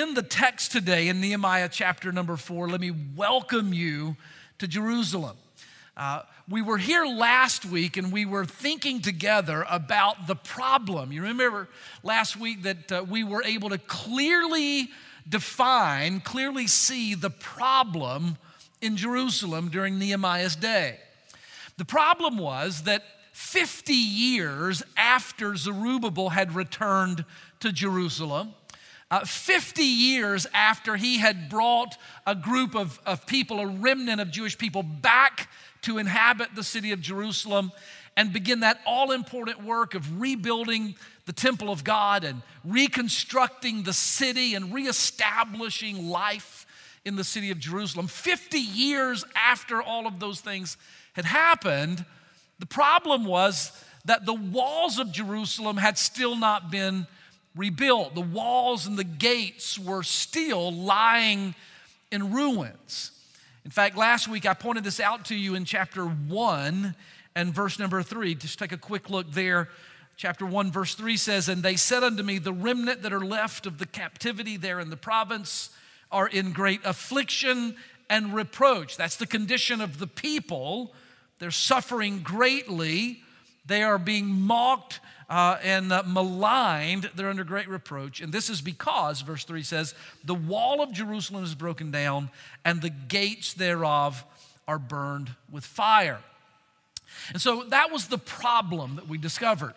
in the text today in Nehemiah chapter number four, let me welcome you to Jerusalem. Uh, we were here last week and we were thinking together about the problem. You remember last week that uh, we were able to clearly define, clearly see the problem in Jerusalem during Nehemiah's day. The problem was that 50 years after Zerubbabel had returned to Jerusalem, uh, 50 years after he had brought a group of, of people, a remnant of Jewish people, back to inhabit the city of Jerusalem and begin that all important work of rebuilding the temple of God and reconstructing the city and reestablishing life in the city of Jerusalem. 50 years after all of those things had happened, the problem was that the walls of Jerusalem had still not been rebuilt. The walls and the gates were still lying in ruins. In fact, last week I pointed this out to you in chapter 1 and verse number 3. Just take a quick look there. Chapter 1, verse 3 says, And they said unto me, The remnant that are left of the captivity there in the province are in great affliction and reproach. That's the condition of the people. They're suffering greatly. They are being mocked uh, and uh, maligned, they're under great reproach. And this is because, verse 3 says, the wall of Jerusalem is broken down, and the gates thereof are burned with fire. And so that was the problem that we discovered.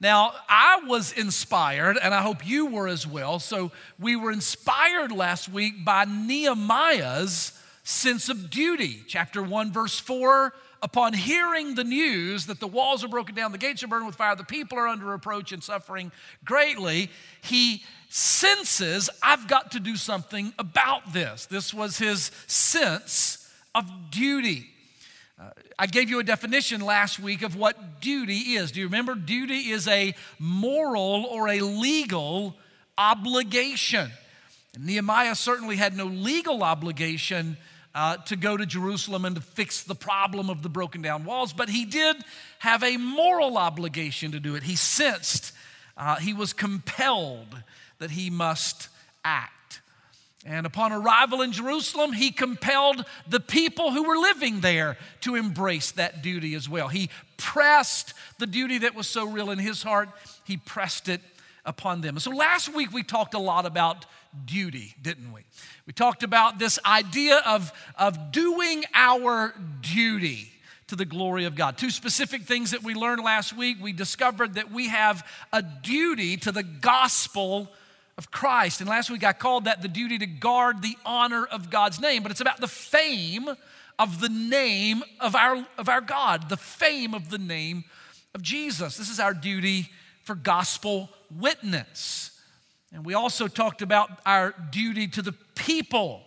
Now, I was inspired, and I hope you were as well. So, we were inspired last week by Nehemiah's sense of duty. Chapter 1, verse 4 upon hearing the news that the walls are broken down, the gates are burned with fire, the people are under reproach and suffering greatly, he senses, I've got to do something about this. This was his sense of duty. Uh, I gave you a definition last week of what duty is. Do you remember? Duty is a moral or a legal obligation. Nehemiah certainly had no legal obligation uh, to go to Jerusalem and to fix the problem of the broken down walls, but he did have a moral obligation to do it. He sensed, uh, he was compelled that he must act. And upon arrival in Jerusalem, he compelled the people who were living there to embrace that duty as well. He pressed the duty that was so real in his heart, he pressed it upon them. So last week we talked a lot about duty, didn't we? We talked about this idea of, of doing our duty to the glory of God. Two specific things that we learned last week. We discovered that we have a duty to the gospel of Christ. And last week I called that the duty to guard the honor of God's name, but it's about the fame of the name of our, of our God, the fame of the name of Jesus. This is our duty for gospel witness. And we also talked about our duty to the people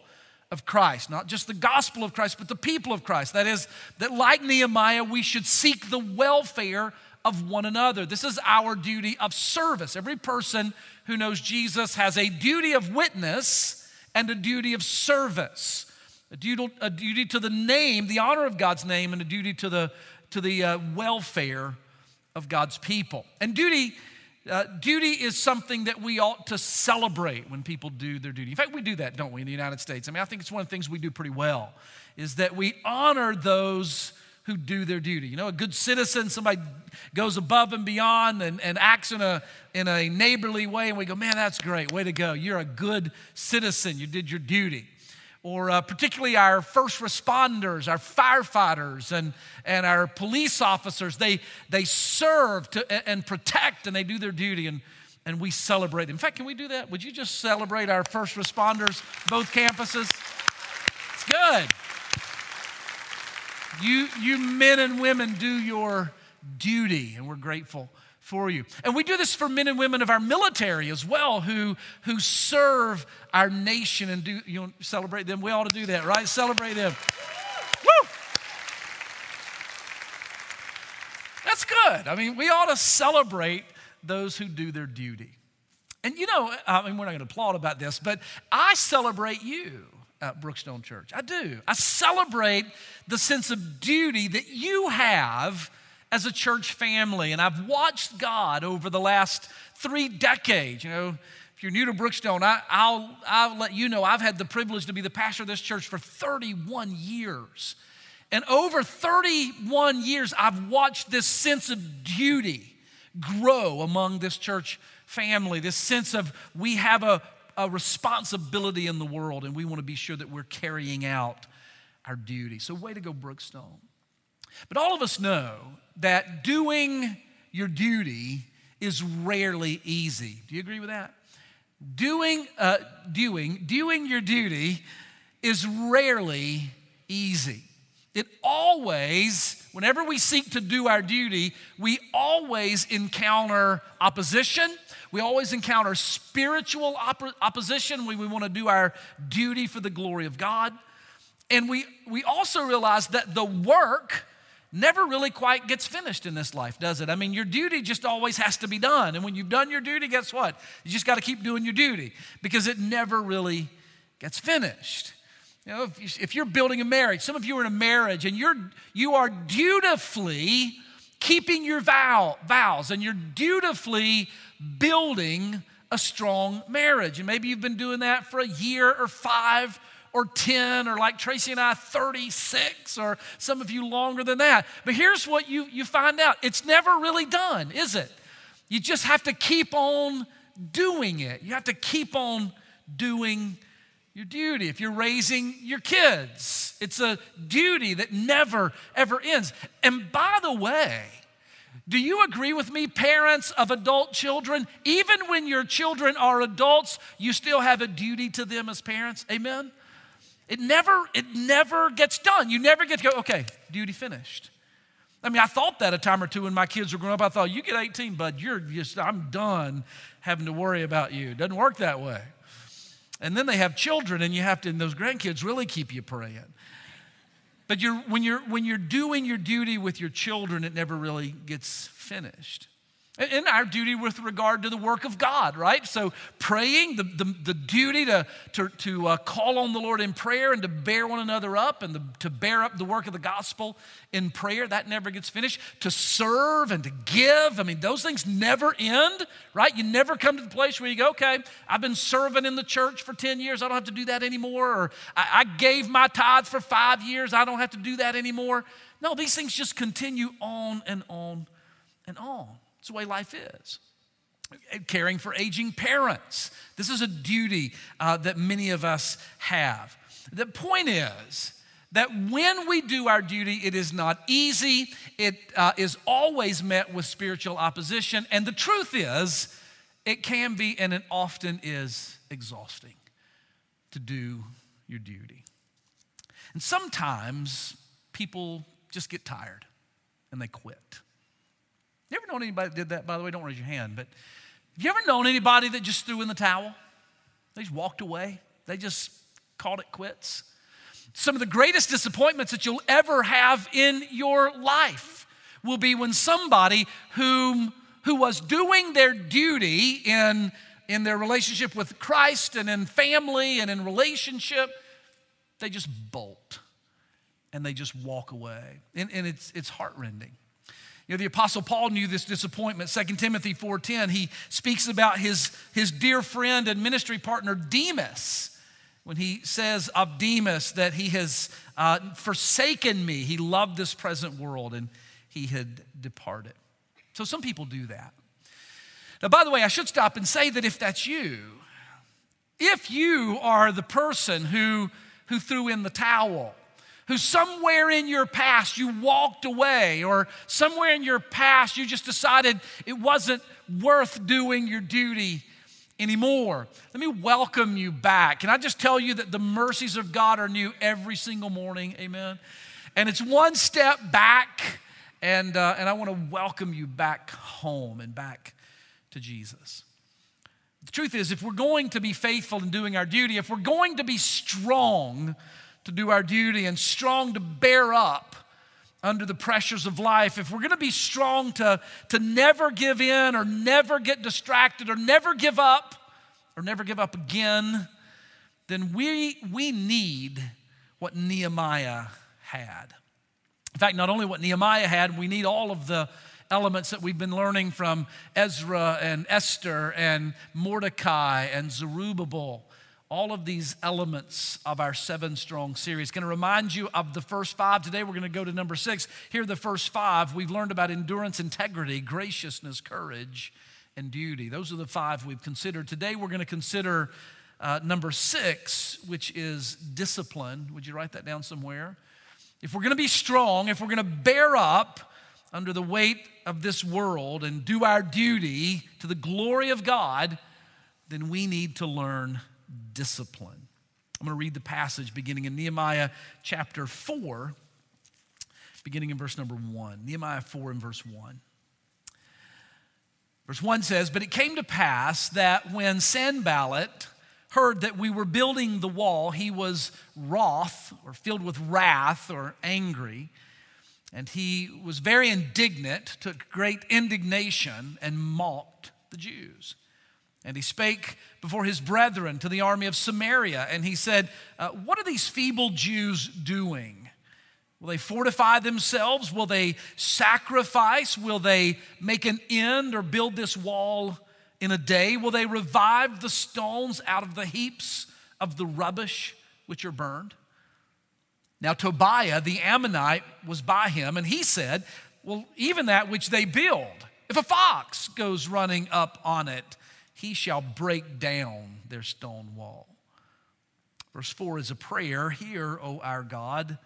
of Christ, not just the gospel of Christ, but the people of Christ. That is, that like Nehemiah, we should seek the welfare of one another. This is our duty of service. Every person who knows Jesus has a duty of witness and a duty of service. A duty, a duty to the name, the honor of God's name, and a duty to the, to the uh, welfare of God's people. And duty uh, duty is something that we ought to celebrate when people do their duty. In fact, we do that, don't we, in the United States? I mean, I think it's one of the things we do pretty well, is that we honor those who do their duty. You know, a good citizen, somebody goes above and beyond and, and acts in a, in a neighborly way, and we go, man, that's great. Way to go. You're a good citizen. You did your duty or uh, particularly our first responders, our firefighters, and, and our police officers. They, they serve to, and protect and they do their duty, and, and we celebrate. In fact, can we do that? Would you just celebrate our first responders, both campuses? It's good. You, you men and women do your duty, and we're grateful for you. And we do this for men and women of our military as well who, who serve our nation and do you know, celebrate them. We ought to do that, right? Celebrate them. Woo! That's good. I mean, we ought to celebrate those who do their duty. And you know, I mean, we're not going to applaud about this, but I celebrate you at Brookstone Church. I do. I celebrate the sense of duty that you have as a church family. And I've watched God over the last three decades. You know, if you're new to Brookstone, I, will I'll let you know I've had the privilege to be the pastor of this church for 31 years. And over 31 years, I've watched this sense of duty grow among this church family, this sense of we have a, a responsibility in the world and we want to be sure that we're carrying out our duty. So, way to go, Brookstone. But all of us know that doing your duty is rarely easy. Do you agree with that? Doing, uh, doing, doing your duty is rarely easy. It always, whenever we seek to do our duty, we always encounter opposition. We always encounter spiritual op- opposition when we want to do our duty for the glory of God. And we, we also realize that the work never really quite gets finished in this life, does it? I mean, your duty just always has to be done. And when you've done your duty, guess what? You just got to keep doing your duty because it never really gets finished. You know, if, you're building a marriage, some of you are in a marriage and you're, you are dutifully keeping your vow, vows and you're dutifully building a strong marriage. And maybe you've been doing that for a year or five or 10 or like Tracy and I, 36 or some of you longer than that. But here's what you, you find out it's never really done, is it? You just have to keep on doing it. You have to keep on doing your duty. If you're raising your kids, it's a duty that never, ever ends. And by the way, do you agree with me, parents of adult children? Even when your children are adults, you still have a duty to them as parents. Amen? It never, it never gets done. You never get to go, okay, duty finished. I mean, I thought that a time or two when my kids were growing up. I thought, you get 18, bud, you're just, I'm done having to worry about you. It doesn't work that way. And then they have children, and you have to, and those grandkids really keep you praying. But you're, when, you're, when you're doing your duty with your children, it never really gets finished in our duty with regard to the work of God, right? So, praying, the, the, the duty to, to, to uh, call on the Lord in prayer and to bear one another up and the, to bear up the work of the gospel in prayer, that never gets finished. To serve and to give, I mean, those things never end, right? You never come to the place where you go, okay, I've been serving in the church for 10 years, I don't have to do that anymore. Or I, I gave my tithe for five years, I don't have to do that anymore. No, these things just continue on and on and on. It's the way life is. Caring for aging parents. This is a duty uh, that many of us have. The point is, that when we do our duty, it is not easy. It uh, is always met with spiritual opposition. And the truth is, it can be and it often is exhausting to do your duty. And sometimes people just get tired and they quit. You ever known anybody that did that? By the way, don't raise your hand, but have you ever known anybody that just threw in the towel? They just walked away. They just called it quits. Some of the greatest disappointments that you'll ever have in your life will be when somebody whom, who was doing their duty in, in their relationship with Christ and in family and in relationship, they just bolt and they just walk away. And, and it's, it's heartrending. Know, the Apostle Paul knew this disappointment. 2 Timothy 4.10, he speaks about his, his dear friend and ministry partner Demas when he says of Demas that he has uh, forsaken me. He loved this present world and he had departed. So some people do that. Now, by the way, I should stop and say that if that's you, if you are the person who, who threw in the towel, who somewhere in your past you walked away, or somewhere in your past you just decided it wasn't worth doing your duty anymore. Let me welcome you back. Can I just tell you that the mercies of God are new every single morning? Amen. And it's one step back, and, uh, and I want to welcome you back home and back to Jesus. The truth is, if we're going to be faithful in doing our duty, if we're going to be strong, to do our duty and strong to bear up under the pressures of life, if we're going to be strong to, to never give in or never get distracted or never give up or never give up again, then we, we need what Nehemiah had. In fact, not only what Nehemiah had, we need all of the elements that we've been learning from Ezra and Esther and Mordecai and Zerubbabel. All of these elements of our Seven Strong series. Going to remind you of the first five. Today we're going to go to number six. Here are the first five. We've learned about endurance, integrity, graciousness, courage, and duty. Those are the five we've considered. Today we're going to consider uh, number six, which is discipline. Would you write that down somewhere? If we're going to be strong, if we're going to bear up under the weight of this world and do our duty to the glory of God, then we need to learn discipline. I'm going to read the passage beginning in Nehemiah chapter 4, beginning in verse number 1. Nehemiah 4 and verse 1. Verse 1 says, But it came to pass that when Sanballat heard that we were building the wall, he was wroth or filled with wrath or angry. And he was very indignant, took great indignation, and mocked the Jews. And he spake before his brethren to the army of Samaria, and he said, uh, What are these feeble Jews doing? Will they fortify themselves? Will they sacrifice? Will they make an end or build this wall in a day? Will they revive the stones out of the heaps of the rubbish which are burned? Now, Tobiah the Ammonite was by him, and he said, Well, even that which they build, if a fox goes running up on it, he shall break down their stone wall. Verse 4 is a prayer Hear, O our God,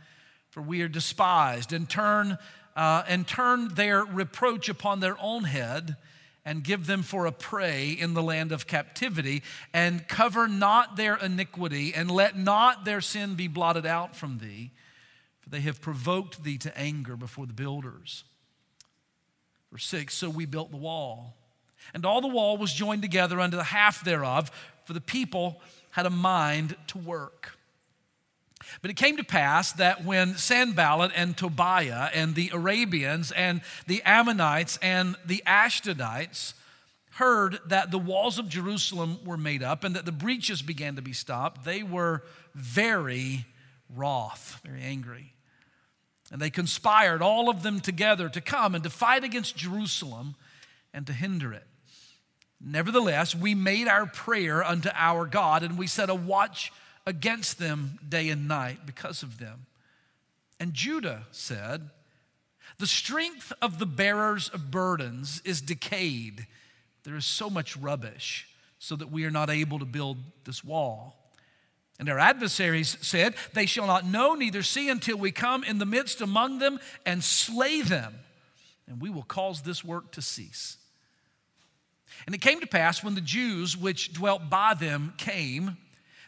for we are despised, and turn, uh, and turn their reproach upon their own head and give them for a prey in the land of captivity, and cover not their iniquity, and let not their sin be blotted out from thee, for they have provoked thee to anger before the builders. Verse 6 So we built the wall, and all the wall was joined together unto the half thereof, for the people had a mind to work. But it came to pass that when Sanballat and Tobiah and the Arabians and the Ammonites and the Ashdodites heard that the walls of Jerusalem were made up and that the breaches began to be stopped, they were very wroth, very angry. And they conspired, all of them together, to come and to fight against Jerusalem and to hinder it. Nevertheless, we made our prayer unto our God and we set a watch against them day and night because of them. And Judah said, The strength of the bearers of burdens is decayed. There is so much rubbish, so that we are not able to build this wall. And our adversaries said, They shall not know, neither see until we come in the midst among them and slay them, and we will cause this work to cease. And it came to pass when the Jews which dwelt by them came,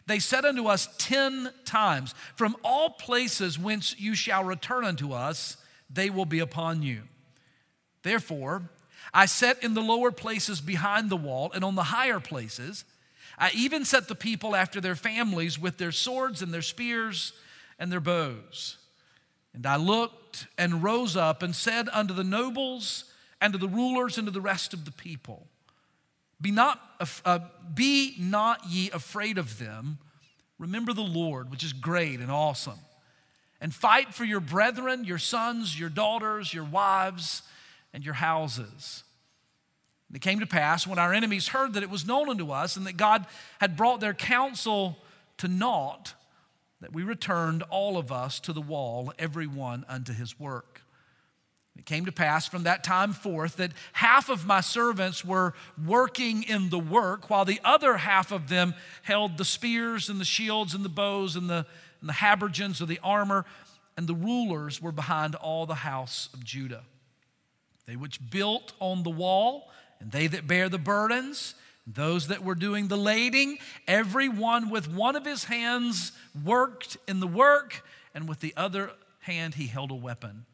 they said unto us ten times, From all places whence you shall return unto us, they will be upon you. Therefore, I set in the lower places behind the wall, and on the higher places, I even set the people after their families with their swords and their spears and their bows. And I looked and rose up and said unto the nobles and to the rulers and to the rest of the people, be not, uh, be not ye afraid of them. Remember the Lord, which is great and awesome. And fight for your brethren, your sons, your daughters, your wives, and your houses. And it came to pass when our enemies heard that it was known unto us and that God had brought their counsel to naught, that we returned all of us to the wall, every one unto his work. It came to pass from that time forth that half of my servants were working in the work, while the other half of them held the spears and the shields and the bows and the, and the habergeons of the armor, and the rulers were behind all the house of Judah. They which built on the wall, and they that bear the burdens, those that were doing the lading, every one with one of his hands worked in the work, and with the other hand he held a weapon.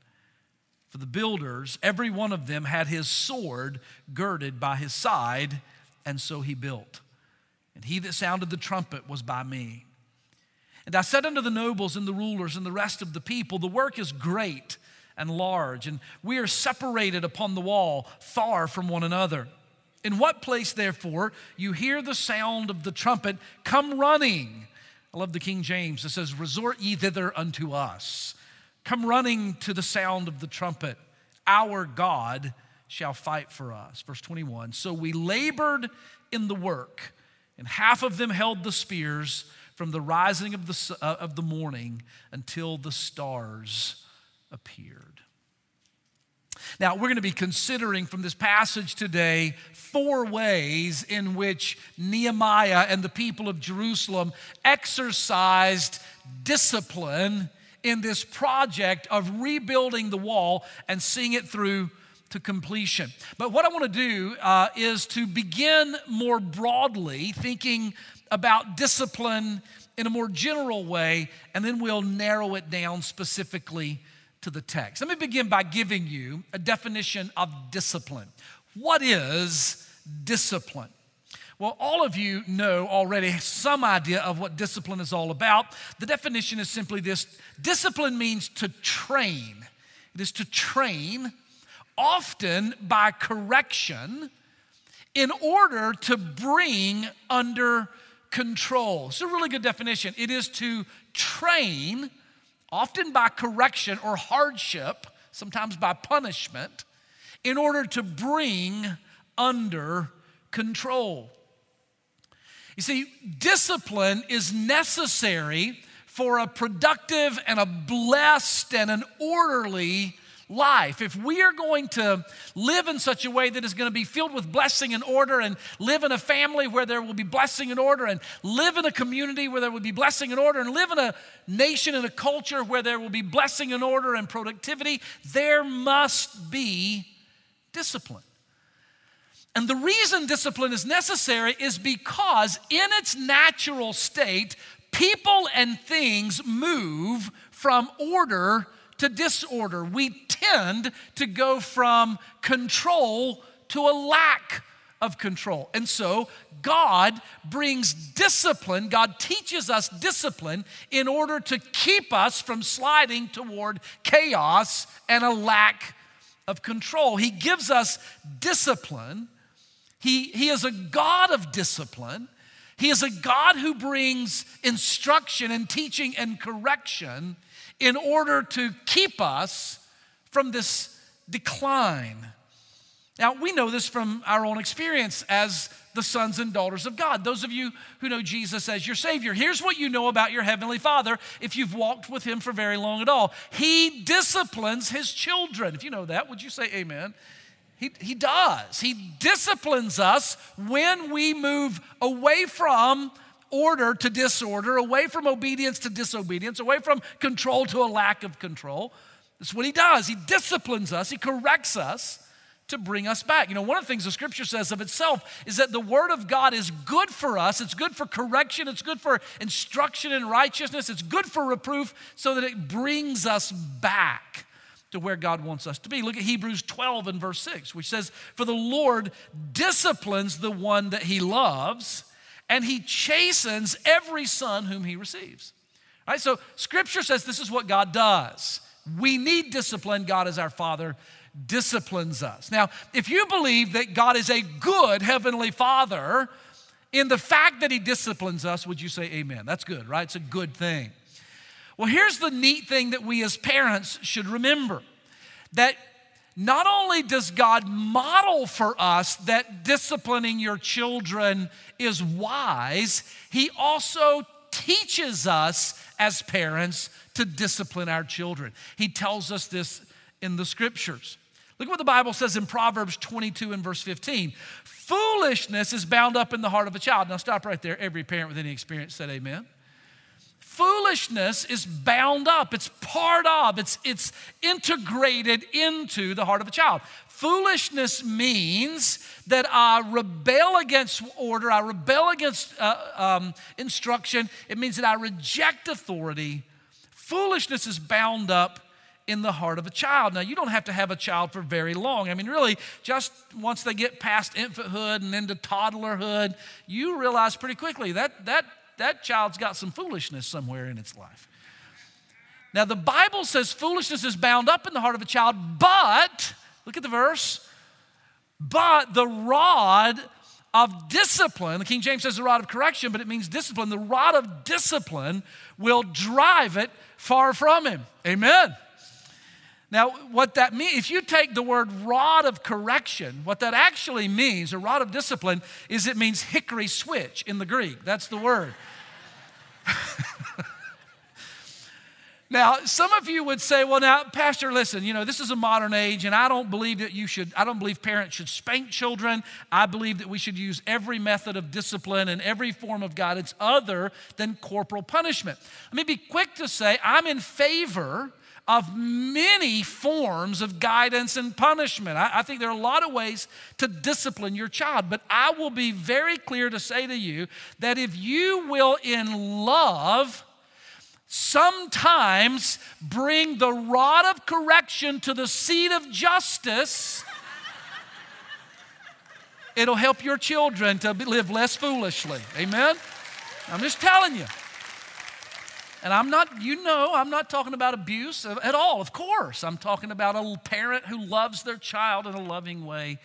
For the builders, every one of them had his sword girded by his side, and so he built. And he that sounded the trumpet was by me. And I said unto the nobles and the rulers and the rest of the people, The work is great and large, and we are separated upon the wall, far from one another. In what place, therefore, you hear the sound of the trumpet, come running. I love the King James. It says, Resort ye thither unto us. Come running to the sound of the trumpet. Our God shall fight for us. Verse 21 So we labored in the work, and half of them held the spears from the rising of the, uh, of the morning until the stars appeared. Now, we're going to be considering from this passage today four ways in which Nehemiah and the people of Jerusalem exercised discipline in this project of rebuilding the wall and seeing it through to completion. But what I want to do uh, is to begin more broadly thinking about discipline in a more general way, and then we'll narrow it down specifically to the text. Let me begin by giving you a definition of discipline. What is discipline? Well, all of you know already some idea of what discipline is all about. The definition is simply this discipline means to train, it is to train often by correction, in order to bring under control. It's a really good definition. It is to train, often by correction or hardship, sometimes by punishment, in order to bring under control. You see, discipline is necessary for a productive and a blessed and an orderly life, if we are going to live in such a way that is going to be filled with blessing and order, and live in a family where there will be blessing and order, and live in a community where there will be blessing and order, and live in a nation and a culture where there will be blessing and order and productivity, there must be discipline. And the reason discipline is necessary is because, in its natural state, people and things move from order to disorder. We tend to go from control to a lack of control. And so God brings discipline, God teaches us discipline in order to keep us from sliding toward chaos and a lack of control. He gives us discipline. He, he is a God of discipline. He is a God who brings instruction and teaching and correction in order to keep us from this decline. Now, we know this from our own experience as the sons and daughters of God. Those of you who know Jesus as your Savior, here's what you know about your Heavenly Father if you've walked with Him for very long at all. He disciplines His children. If you know that, would you say amen? He, he does. He disciplines us when we move away from order to disorder, away from obedience to disobedience, away from control to a lack of control. That's what he does. He disciplines us, he corrects us to bring us back. You know, one of the things the scripture says of itself is that the word of God is good for us. It's good for correction, it's good for instruction in righteousness, it's good for reproof so that it brings us back to where God wants us to be. Look at Hebrews 12 and verse 6, which says, For the Lord disciplines the one that he loves and he chastens every son whom he receives. All right, so scripture says this is what God does. We need discipline. God is our Father, disciplines us. Now, if you believe that God is a good heavenly Father, in the fact that he disciplines us, would you say amen? That's good, right? It's a good thing. Well, here's the neat thing that we as parents should remember that not only does God model for us that disciplining your children is wise, He also teaches us as parents to discipline our children. He tells us this in the scriptures. Look what the Bible says in Proverbs 22 and verse 15. Foolishness is bound up in the heart of a child. Now, stop right there. Every parent with any experience said amen. Foolishness is bound up, it's part of, it's, it's integrated into the heart of a child. Foolishness means that I rebel against order, I rebel against uh, um, instruction. It means that I reject authority. Foolishness is bound up in the heart of a child. Now, you don't have to have a child for very long. I mean, really, just once they get past infanthood and into toddlerhood, you realize pretty quickly that that that child's got some foolishness somewhere in its life. Now, the Bible says foolishness is bound up in the heart of a child, but, look at the verse, but the rod of discipline, the King James says the rod of correction, but it means discipline. The rod of discipline will drive it far from him. Amen. Now, what that means, if you take the word rod of correction, what that actually means, a rod of discipline, is it means hickory switch in the Greek. That's the word. Now, some of you would say, well, now, Pastor, listen, you know, this is a modern age, and I don't believe that you should, I don't believe parents should spank children. I believe that we should use every method of discipline and every form of guidance other than corporal punishment. Let me be quick to say, I'm in favor of many forms of guidance and punishment. I, I, think there are a lot of ways to discipline your child, but I will be very clear to say to you that if you will, in love, sometimes bring the rod of correction to the seat of justice, it'll help your children to live less foolishly. Amen? I'm just telling you. And I'm not, you know, I'm not talking about abuse at all, of course. I'm talking about a parent who loves their child in a loving way,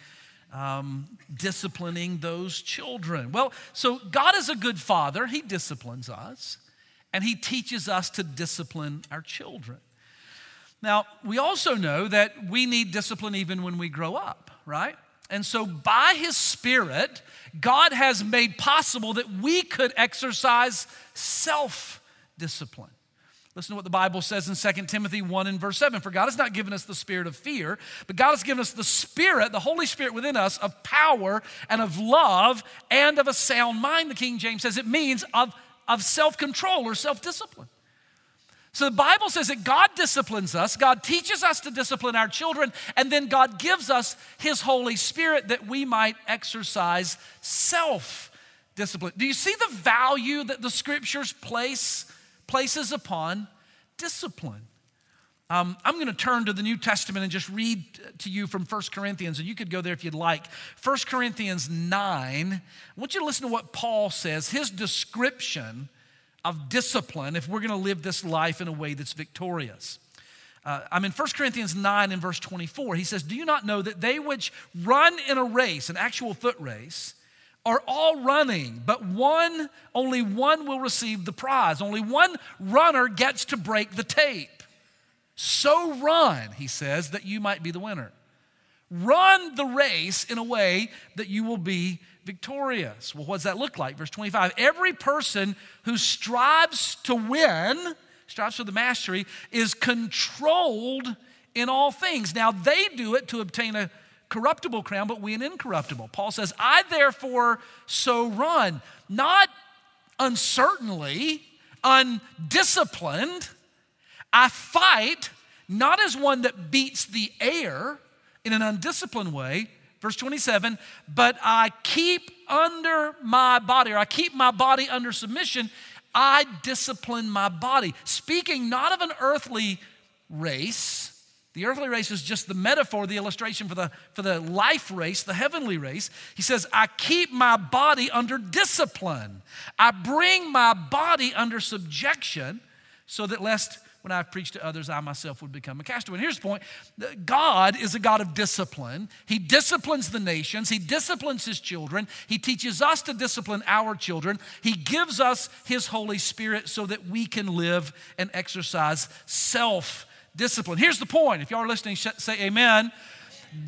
um, disciplining those children. Well, so God is a good father, He disciplines us and He teaches us to discipline our children. Now, we also know that we need discipline even when we grow up, right? And so, by His Spirit, God has made possible that we could exercise self discipline. Listen to what the Bible says in 2 Timothy 1 and verse 7. For God has not given us the spirit of fear, but God has given us the Spirit, the Holy Spirit within us, of power and of love and of a sound mind, the King James says. It means of of self control or self discipline. So the Bible says that God disciplines us, God teaches us to discipline our children, and then God gives us His Holy Spirit that we might exercise self discipline. Do you see the value that the scriptures place places upon discipline? Um, I'm going to turn to the New Testament and just read to you from 1 Corinthians, and you could go there if you'd like. 1 Corinthians 9, I want you to listen to what Paul says, his description of discipline if we're going to live this life in a way that's victorious. Uh, I'm in 1 Corinthians 9 and verse 24. He says, Do you not know that they which run in a race, an actual foot race, are all running, but one, only one will receive the prize. Only one runner gets to break the tape. So run, he says, that you might be the winner. Run the race in a way that you will be victorious. Well, what does that look like? Verse 25 Every person who strives to win, strives for the mastery, is controlled in all things. Now, they do it to obtain a corruptible crown, but we an incorruptible. Paul says, I therefore so run, not uncertainly, undisciplined I fight not as one that beats the air in an undisciplined way, verse 27, but I keep under my body, or I keep my body under submission. I discipline my body. Speaking not of an earthly race, the earthly race is just the metaphor, the illustration for the, for the life race, the heavenly race. He says, I keep my body under discipline. I bring my body under subjection so that lest when I've preached to others, I myself would become a castaway. And here's the point God is a God of discipline. He disciplines the nations, He disciplines His children, He teaches us to discipline our children. He gives us His Holy Spirit so that we can live and exercise self discipline. Here's the point if y'all are listening, say amen.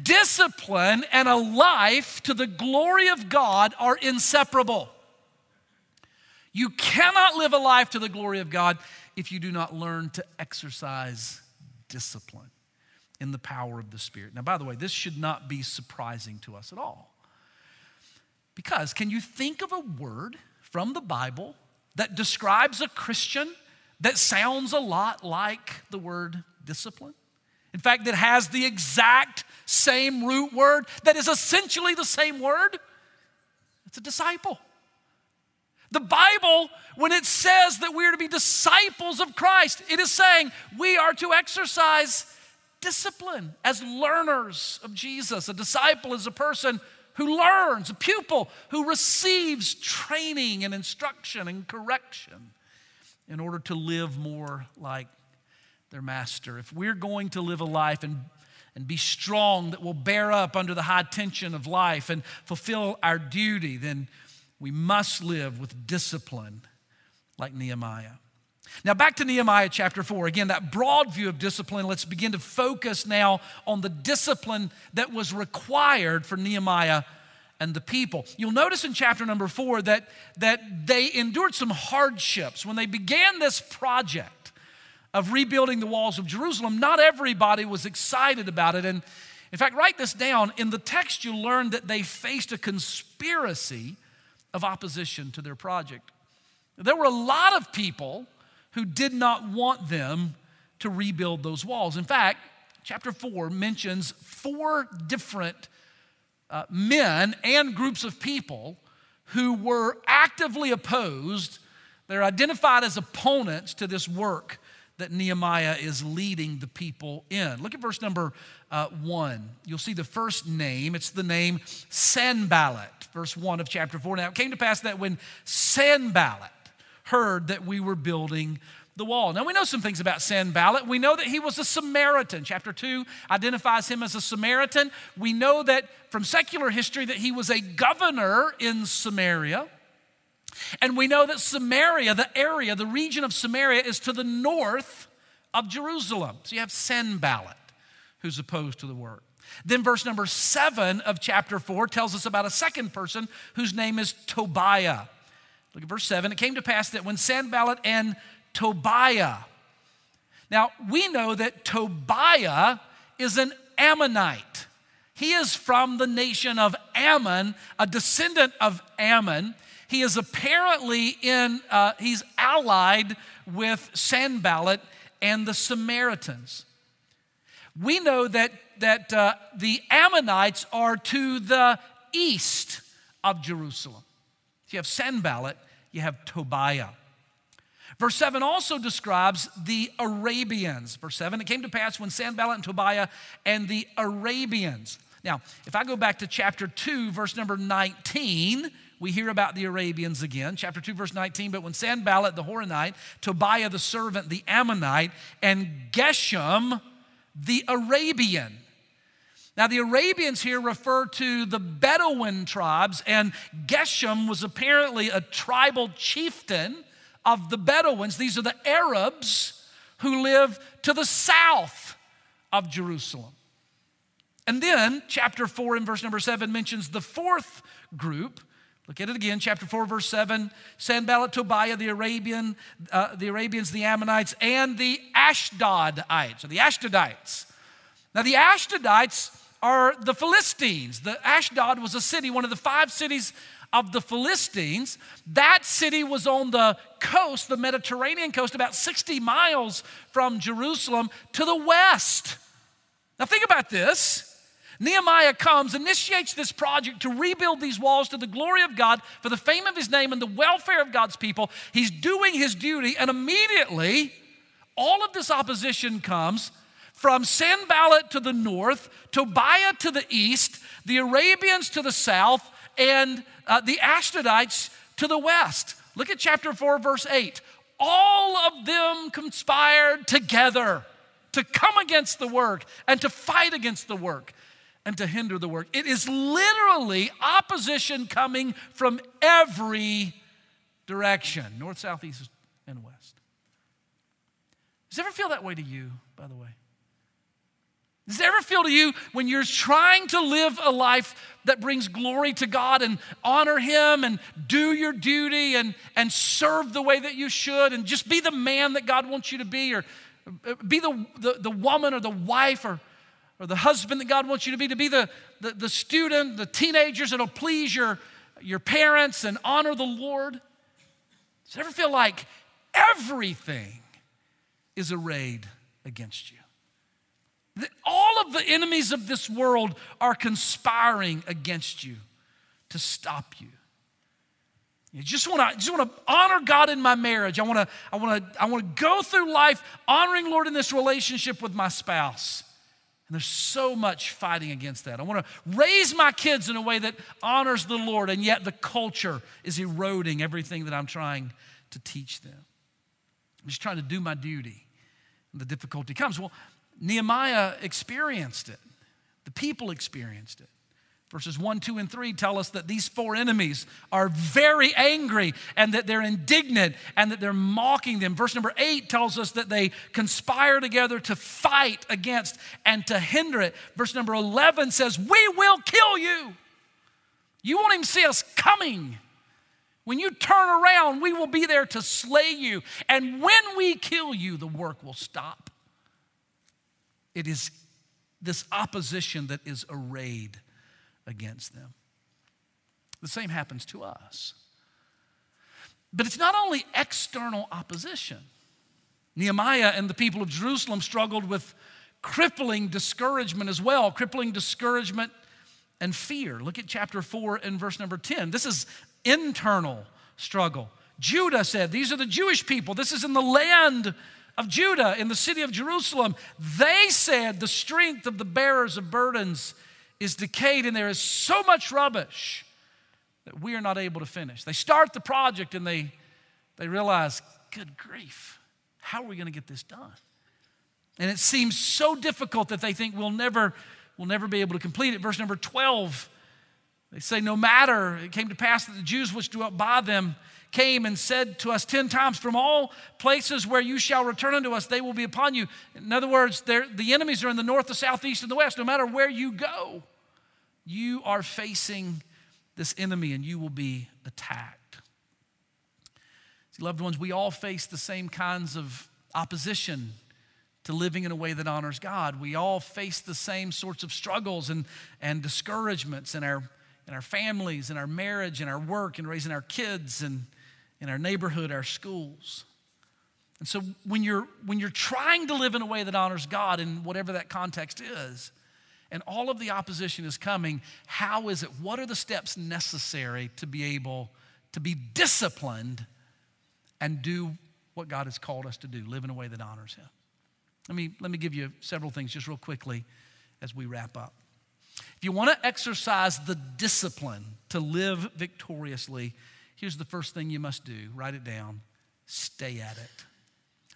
Discipline and a life to the glory of God are inseparable. You cannot live a life to the glory of God if you do not learn to exercise discipline in the power of the Spirit. Now, by the way, this should not be surprising to us at all. Because can you think of a word from the Bible that describes a Christian that sounds a lot like the word discipline? In fact, it has the exact same root word, that is essentially the same word. It's a disciple. The Bible, when it says that we are to be disciples of Christ, it is saying we are to exercise discipline as learners of Jesus. A disciple is a person who learns, a pupil who receives training and instruction and correction in order to live more like their master. If we're going to live a life and and be strong that will bear up under the high tension of life and fulfill our duty, then we must live with discipline like Nehemiah. Now, back to Nehemiah chapter 4. Again, that broad view of discipline. Let's begin to focus now on the discipline that was required for Nehemiah and the people. You'll notice in chapter number 4 that, that they endured some hardships. When they began this project of rebuilding the walls of Jerusalem, not everybody was excited about it. And in fact, write this down. In the text, you learn that they faced a conspiracy of opposition to their project. There were a lot of people who did not want them to rebuild those walls. In fact, chapter 4 mentions four different uh, men and groups of people who were actively opposed. They're identified as opponents to this work that Nehemiah is leading the people in. Look at verse number uh, one. You'll see the first name. It's the name Sanballat, verse one of chapter four. Now it came to pass that when Sanballat heard that we were building the wall. Now we know some things about Sanballat. We know that he was a Samaritan. Chapter 2 identifies him as a Samaritan. We know that from secular history that he was a governor in Samaria. And we know that Samaria, the area, the region of Samaria is to the north of Jerusalem. So you have Sanballat who's opposed to the work. Then verse number 7 of chapter 4 tells us about a second person whose name is Tobiah. Look at verse 7. It came to pass that when Sanballat and Tobiah, now we know that Tobiah is an Ammonite. He is from the nation of Ammon, a descendant of Ammon. He is apparently in, uh, he's allied with Sanballat and the Samaritans. We know that, that uh, the Ammonites are to the east of Jerusalem. You have Sanballat, you have Tobiah. Verse 7 also describes the Arabians. Verse 7 it came to pass when Sanballat and Tobiah and the Arabians. Now, if I go back to chapter 2, verse number 19, we hear about the Arabians again. Chapter 2, verse 19. But when Sanballat the Horonite, Tobiah the servant, the Ammonite, and Geshem the Arabian now, the Arabians here refer to the Bedouin tribes, and Geshem was apparently a tribal chieftain of the Bedouins. These are the Arabs who live to the south of Jerusalem. And then, chapter 4 and verse number 7 mentions the fourth group. Look at it again, chapter 4, verse 7. Sanballat, Tobiah, the Arabian, uh, the Arabians, the Ammonites, and the Ashdodites, or the Ashdodites. Now, the Ashdodites are the Philistines. The Ashdod was a city, one of the five cities of the Philistines. That city was on the coast, the Mediterranean coast, about 60 miles from Jerusalem to the west. Now, think about this. Nehemiah comes, initiates this project to rebuild these walls to the glory of God for the fame of his name and the welfare of God's people. He's doing his duty, and immediately all of this opposition comes from Sanballat to the north, Tobiah to the east, the Arabians to the south, and uh, the Ashdodites to the west. Look at chapter 4, verse 8. All of them conspired together to come against the work and to fight against the work and to hinder the work. It is literally opposition coming from every direction north, south, east, and west. Does it ever feel that way to you, by the way? Does it ever feel to you when you're trying to live a life that brings glory to God and honor Him and do your duty and, and serve the way that you should and just be the man that God wants you to be or uh, be the, the, the woman or the wife or, or the husband that God wants you to be, to be the, the, the student, the teenagers that'll please your, your parents and honor the Lord? Does it ever feel like everything is arrayed against you? All of the enemies of this world are conspiring against you to stop you. You just want to just want to honor God in my marriage. I want to I want to I want to go through life honoring Lord in this relationship with my spouse. And there's so much fighting against that. I want to raise my kids in a way that honors the Lord, and yet the culture is eroding everything that I'm trying to teach them. I'm just trying to do my duty. And the difficulty comes. Well, Nehemiah experienced it, the people experienced it. Verses 1, 2, and 3 tell us that these four enemies are very angry and that they're indignant and that they're mocking them. Verse number 8 tells us that they conspire together to fight against and to hinder it. Verse number 11 says, We will kill you. You won't even see us coming. When you turn around, we will be there to slay you. And when we kill you, the work will stop. It is this opposition that is arrayed against them. The same happens to us. But it's not only external opposition. Nehemiah and the people of Jerusalem struggled with crippling discouragement as well, crippling discouragement and fear. Look at chapter 4 and verse number 10. This is internal struggle. Judah said, These are the Jewish people. This is in the land of Judah, in the city of Jerusalem. They said, The strength of the bearers of burdens is decayed, and there is so much rubbish that we are not able to finish. They start the project and they, they realize, Good grief, how are we going to get this done? And it seems so difficult that they think we'll never, we'll never be able to complete it. Verse number 12 they say, No matter, it came to pass that the Jews which dwelt by them came and said to us 10 times, From all places where you shall return unto us, they will be upon you. In other words, the enemies are in the north, the south, east, and the west. No matter where you go, you are facing this enemy and you will be attacked. See, loved ones, we all face the same kinds of opposition to living in a way that honors God. We all face the same sorts of struggles and, and discouragements in our in our families, in our marriage, in our work, in raising our kids, and in our neighborhood, our schools. And so when you're, when you're trying to live in a way that honors God in whatever that context is, and all of the opposition is coming, how is it? What are the steps necessary to be able to be disciplined and do what God has called us to do, live in a way that honors Him? Let me, let me give you several things just real quickly as we wrap up. If you want to exercise the discipline to live victoriously, here's the first thing you must do write it down stay at it.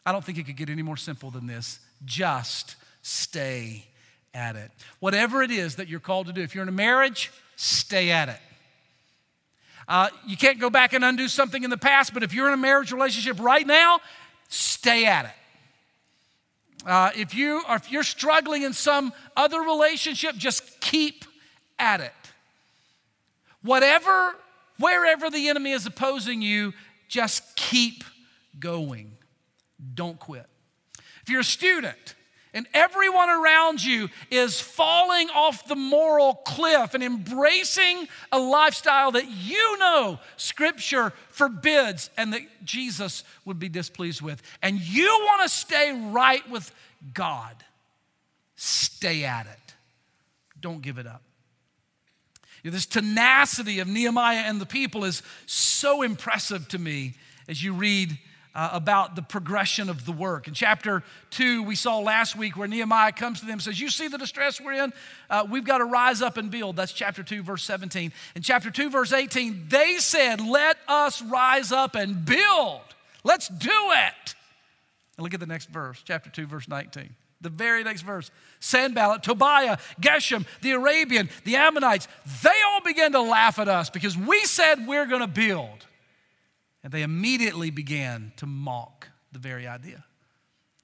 I don't think it could get any more simple than this. Just stay at it. Whatever it is that you're called to do, if you're in a marriage, stay at it. Uh, you can't go back and undo something in the past, but if you're in a marriage relationship right now, stay at it. Uh, if, you, or if you're struggling in some other relationship, just keep at it. Whatever, wherever the enemy is opposing you, just keep going. Don't quit. If you're a student, and everyone around you is falling off the moral cliff and embracing a lifestyle that you know Scripture forbids and that Jesus would be displeased with, and you want to stay right with God, stay at it. Don't give it up. This tenacity of Nehemiah and the people is so impressive to me as you read uh, about the progression of the work. In chapter 2, we saw last week where Nehemiah comes to them and says, You see the distress we're in? Uh, we've got to rise up and build. That's chapter 2, verse 17. In chapter 2, verse 18, they said, Let us rise up and build. Let's do it. And look at the next verse, chapter 2, verse 19. The very next verse Sanballat, Tobiah, Geshem, the Arabian, the Ammonites, they all began to laugh at us because we said we're going to build. And they immediately began to mock the very idea.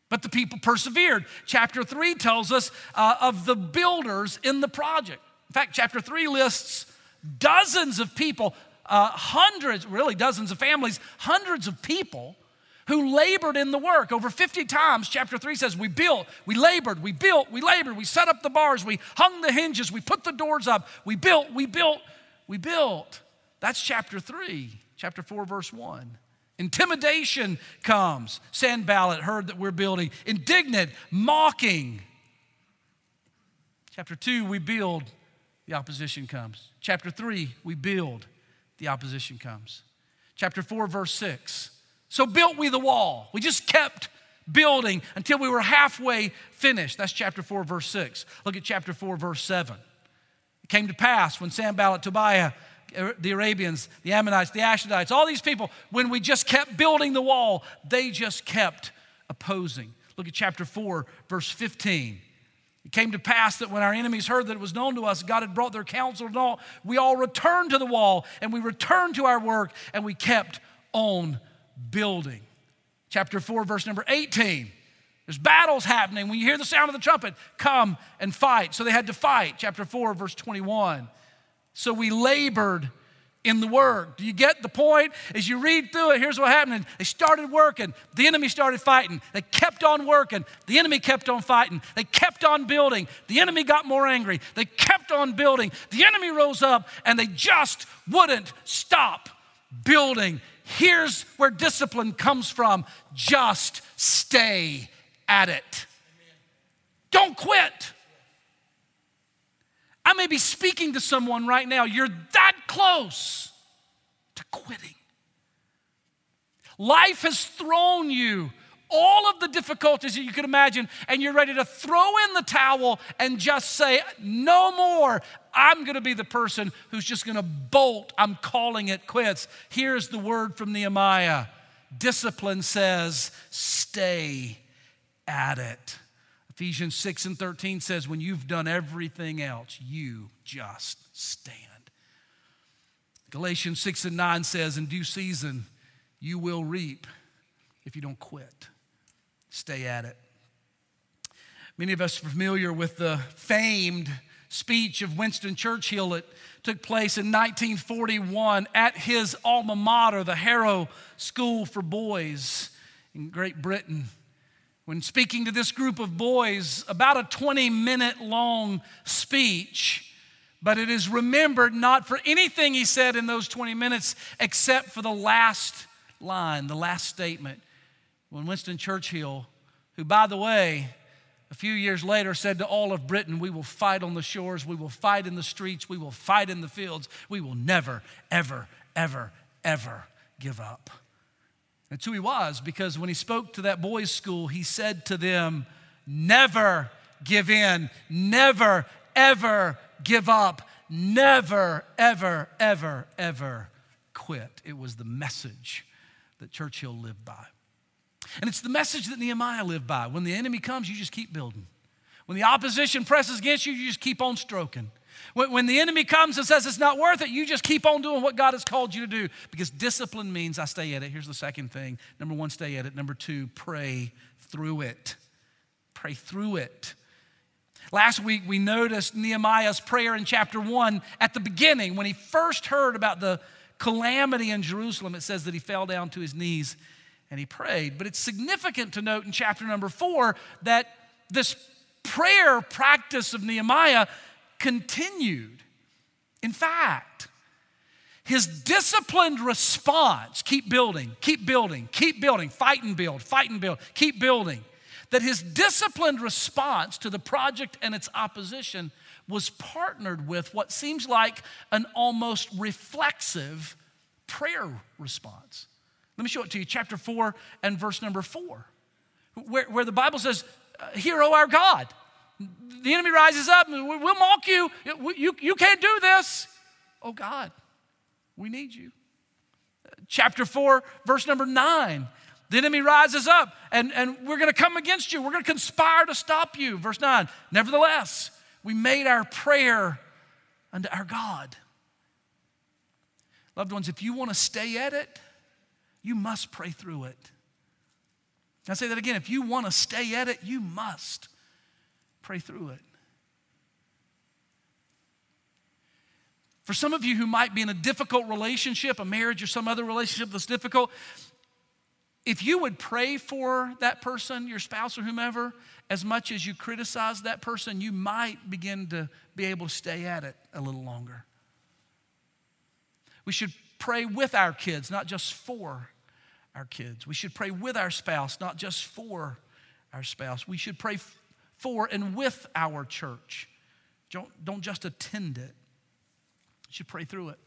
But the people persevered. Chapter 3 tells us uh, of the builders in the project. In fact, chapter 3 lists dozens of people, uh, hundreds, really dozens of families, hundreds of people who labored in the work. Over 50 times, chapter 3 says, We built, we labored, we built, we labored, we set up the bars, we hung the hinges, we put the doors up, we built, we built, we built. That's chapter 3 chapter 4, verse 1. Intimidation comes. Sanballat heard that we're building. Indignant, mocking. Chapter 2, we build, the opposition comes. Chapter 3, we build, the opposition comes. Chapter 4, verse 6. So built we the wall. We just kept building until we were halfway finished. That's chapter 4, verse 6. Look at chapter 4, verse 7. It came to pass when Sanballat, Tobiah, Er, the Arabians, the Ammonites, the Ashdodites, all these people, when we just kept building the wall, they just kept opposing. Look at chapter 4, verse 15. It came to pass that when our enemies heard that it was known to us, God had brought their counsel and all, we all returned to the wall and we returned to our work and we kept on building. Chapter 4, verse number 18. There's battles happening. When you hear the sound of the trumpet, come and fight. So they had to fight. Chapter 4, verse 21. So we labored in the word. Do you get the point? As you read through it, here's what happened. They started working. The enemy started fighting. They kept on working. The enemy kept on fighting. They kept on building. The enemy got more angry. They kept on building. The enemy rose up and they just wouldn't stop building. Here's where discipline comes from just stay at it. Don't quit. I may be speaking to someone right now. You're that close to quitting. Life has thrown you all of the difficulties that you could imagine, and you're ready to throw in the towel and just say, No more. I'm gonna be the person who's just gonna bolt. I'm calling it quits. Here's the word from Nehemiah discipline says, Stay at it. Ephesians 6 and 13 says, When you've done everything else, you just stand. Galatians 6 and 9 says, In due season, you will reap if you don't quit. Stay at it. Many of us are familiar with the famed speech of Winston Churchill that took place in 1941 at his alma mater, the Harrow School for Boys in Great Britain when speaking to this group of boys, about a 20 minute long speech, but it is remembered not for anything he said in those 20 minutes except for the last line, the last statement. When Winston Churchill, who, by the way, a few years later said to all of Britain, We will fight on the shores, we will fight in the streets, we will fight in the fields, we will never, ever, ever, ever give up. That's who he was because when he spoke to that boys' school, he said to them, Never give in, never, ever give up, never, ever, ever, ever quit. It was the message that Churchill lived by. And it's the message that Nehemiah lived by. When the enemy comes, you just keep building. When the opposition presses against you, you just keep on stroking. When, when the enemy comes and says it's not worth it, you just keep on doing what God has called you to do because discipline means I stay at it. Here's the second thing number one, stay at it. Number two, pray through it. Pray through it. Last week, we noticed Nehemiah's prayer in chapter one at the beginning when he first heard about the calamity in Jerusalem. It says that he fell down to his knees and he prayed. But it's significant to note in chapter number four that this prayer practice of Nehemiah continued. In fact, his disciplined response keep building, keep building, keep building, fight and build, fight and build, keep building. That his disciplined response to the project and its opposition was partnered with what seems like an almost reflexive prayer response. Let me show it to you, chapter 4 and verse number 4, where, where the Bible says, Hear, O our God, the enemy rises up and we'll mock you. you. You can't do this. Oh God, we need you. Chapter 4, verse number 9. The enemy rises up and, and we're going to come against you. We're going to conspire to stop you. Verse 9. Nevertheless, we made our prayer unto our God. Loved ones, if you want to stay at it, you must pray through it. I say that again. If you want to stay at it, you must Pray through it. For some of you who might be in a difficult relationship, a marriage or some other relationship that's difficult, if you would pray for that person, your spouse or whomever, as much as you criticize that person, you might begin to be able to stay at it a little longer. We should pray with our kids, not just for our kids. We should pray with our spouse, not just for our spouse. We should pray for and with our church. Don't, don't just attend it. You should pray through it.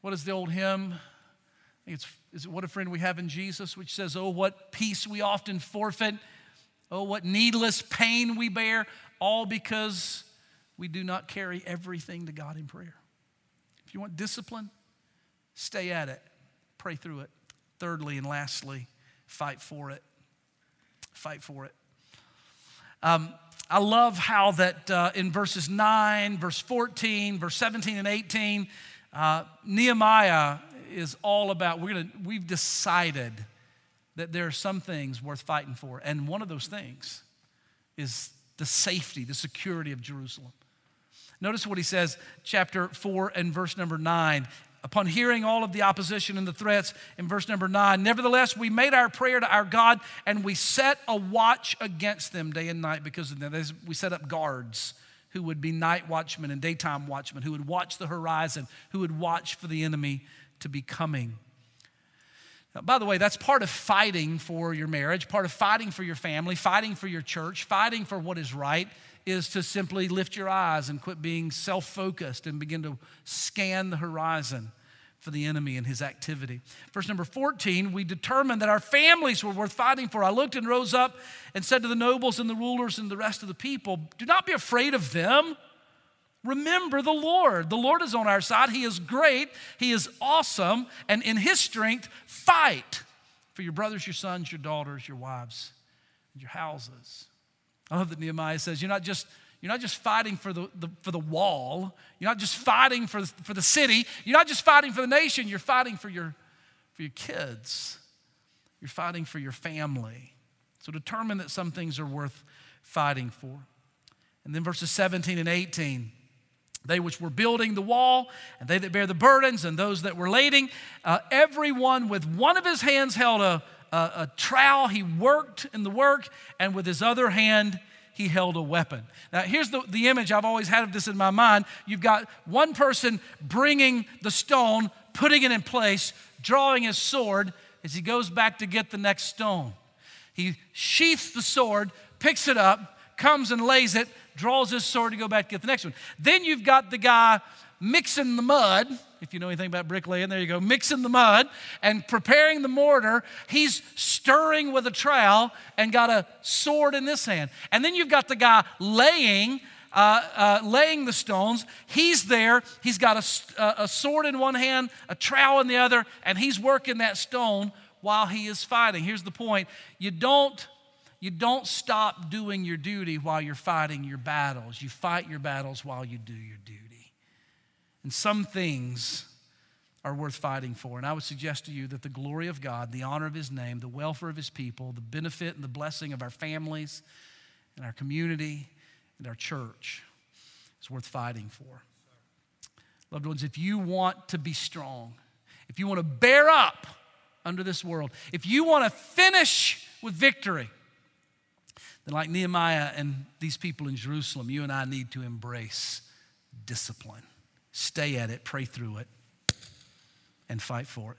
What is the old hymn? I think it's is it what a friend we have in Jesus, which says, Oh, what peace we often forfeit. Oh, what needless pain we bear, all because we do not carry everything to God in prayer. If you want discipline, stay at it, pray through it. Thirdly and lastly, fight for it. Fight for it. Um, I love how that uh, in verses 9, verse 14, verse 17 and 18, uh, Nehemiah is all about, we're gonna, we've decided that there are some things worth fighting for. And one of those things is the safety, the security of Jerusalem. Notice what he says, chapter 4 and verse number 9. Upon hearing all of the opposition and the threats in verse number 9, nevertheless, we made our prayer to our God and we set a watch against them day and night because of them. We set up guards who would be night watchmen and daytime watchmen, who would watch the horizon, who would watch for the enemy to be coming. Now, by the way, that's part of fighting for your marriage, part of fighting for your family, fighting for your church, fighting for what is right is to simply lift your eyes and quit being self focused and begin to scan the horizon for the enemy and his activity. Verse number 14, we determined that our families were worth fighting for. I looked and rose up and said to the nobles and the rulers and the rest of the people, Do not be afraid of them. Remember the Lord. The Lord is on our side. He is great. He is awesome. And in His strength, fight for your brothers, your sons, your daughters, your wives, and your houses. I love that Nehemiah says, You're not just you're not just fighting for the, the, for the wall. You're not just fighting for, for the city. You're not just fighting for the nation. You're fighting for your, for your kids. You're fighting for your family. So determine that some things are worth fighting for. And then verses 17 and 18 they which were building the wall, and they that bear the burdens, and those that were lading, uh, everyone with one of his hands held a, a, a trowel. He worked in the work, and with his other hand, he held a weapon. Now, here's the, the image I've always had of this in my mind. You've got one person bringing the stone, putting it in place, drawing his sword as he goes back to get the next stone. He sheaths the sword, picks it up, comes and lays it, draws his sword to go back to get the next one. Then you've got the guy mixing the mud. If you know anything about bricklaying, there you go, mixing the mud and preparing the mortar. He's stirring with a trowel and got a sword in this hand. And then you've got the guy laying. Uh, uh, laying the stones. He's there. He's got a, a sword in one hand, a trowel in the other, and he's working that stone while he is fighting. Here's the point you don't you don't stop doing your duty while you're fighting your battles. You fight your battles while you do your duty. And some things are worth fighting for. And I would suggest to you that the glory of God, the honor of His name, the welfare of His people, the benefit and the blessing of our families and our community and our church is worth fighting for. Loved ones, if you want to be strong, if you want to bear up under this world, if you want to finish with victory, then, like Nehemiah and these people in Jerusalem, you and I need to embrace discipline. Stay at it, pray through it, and fight for it.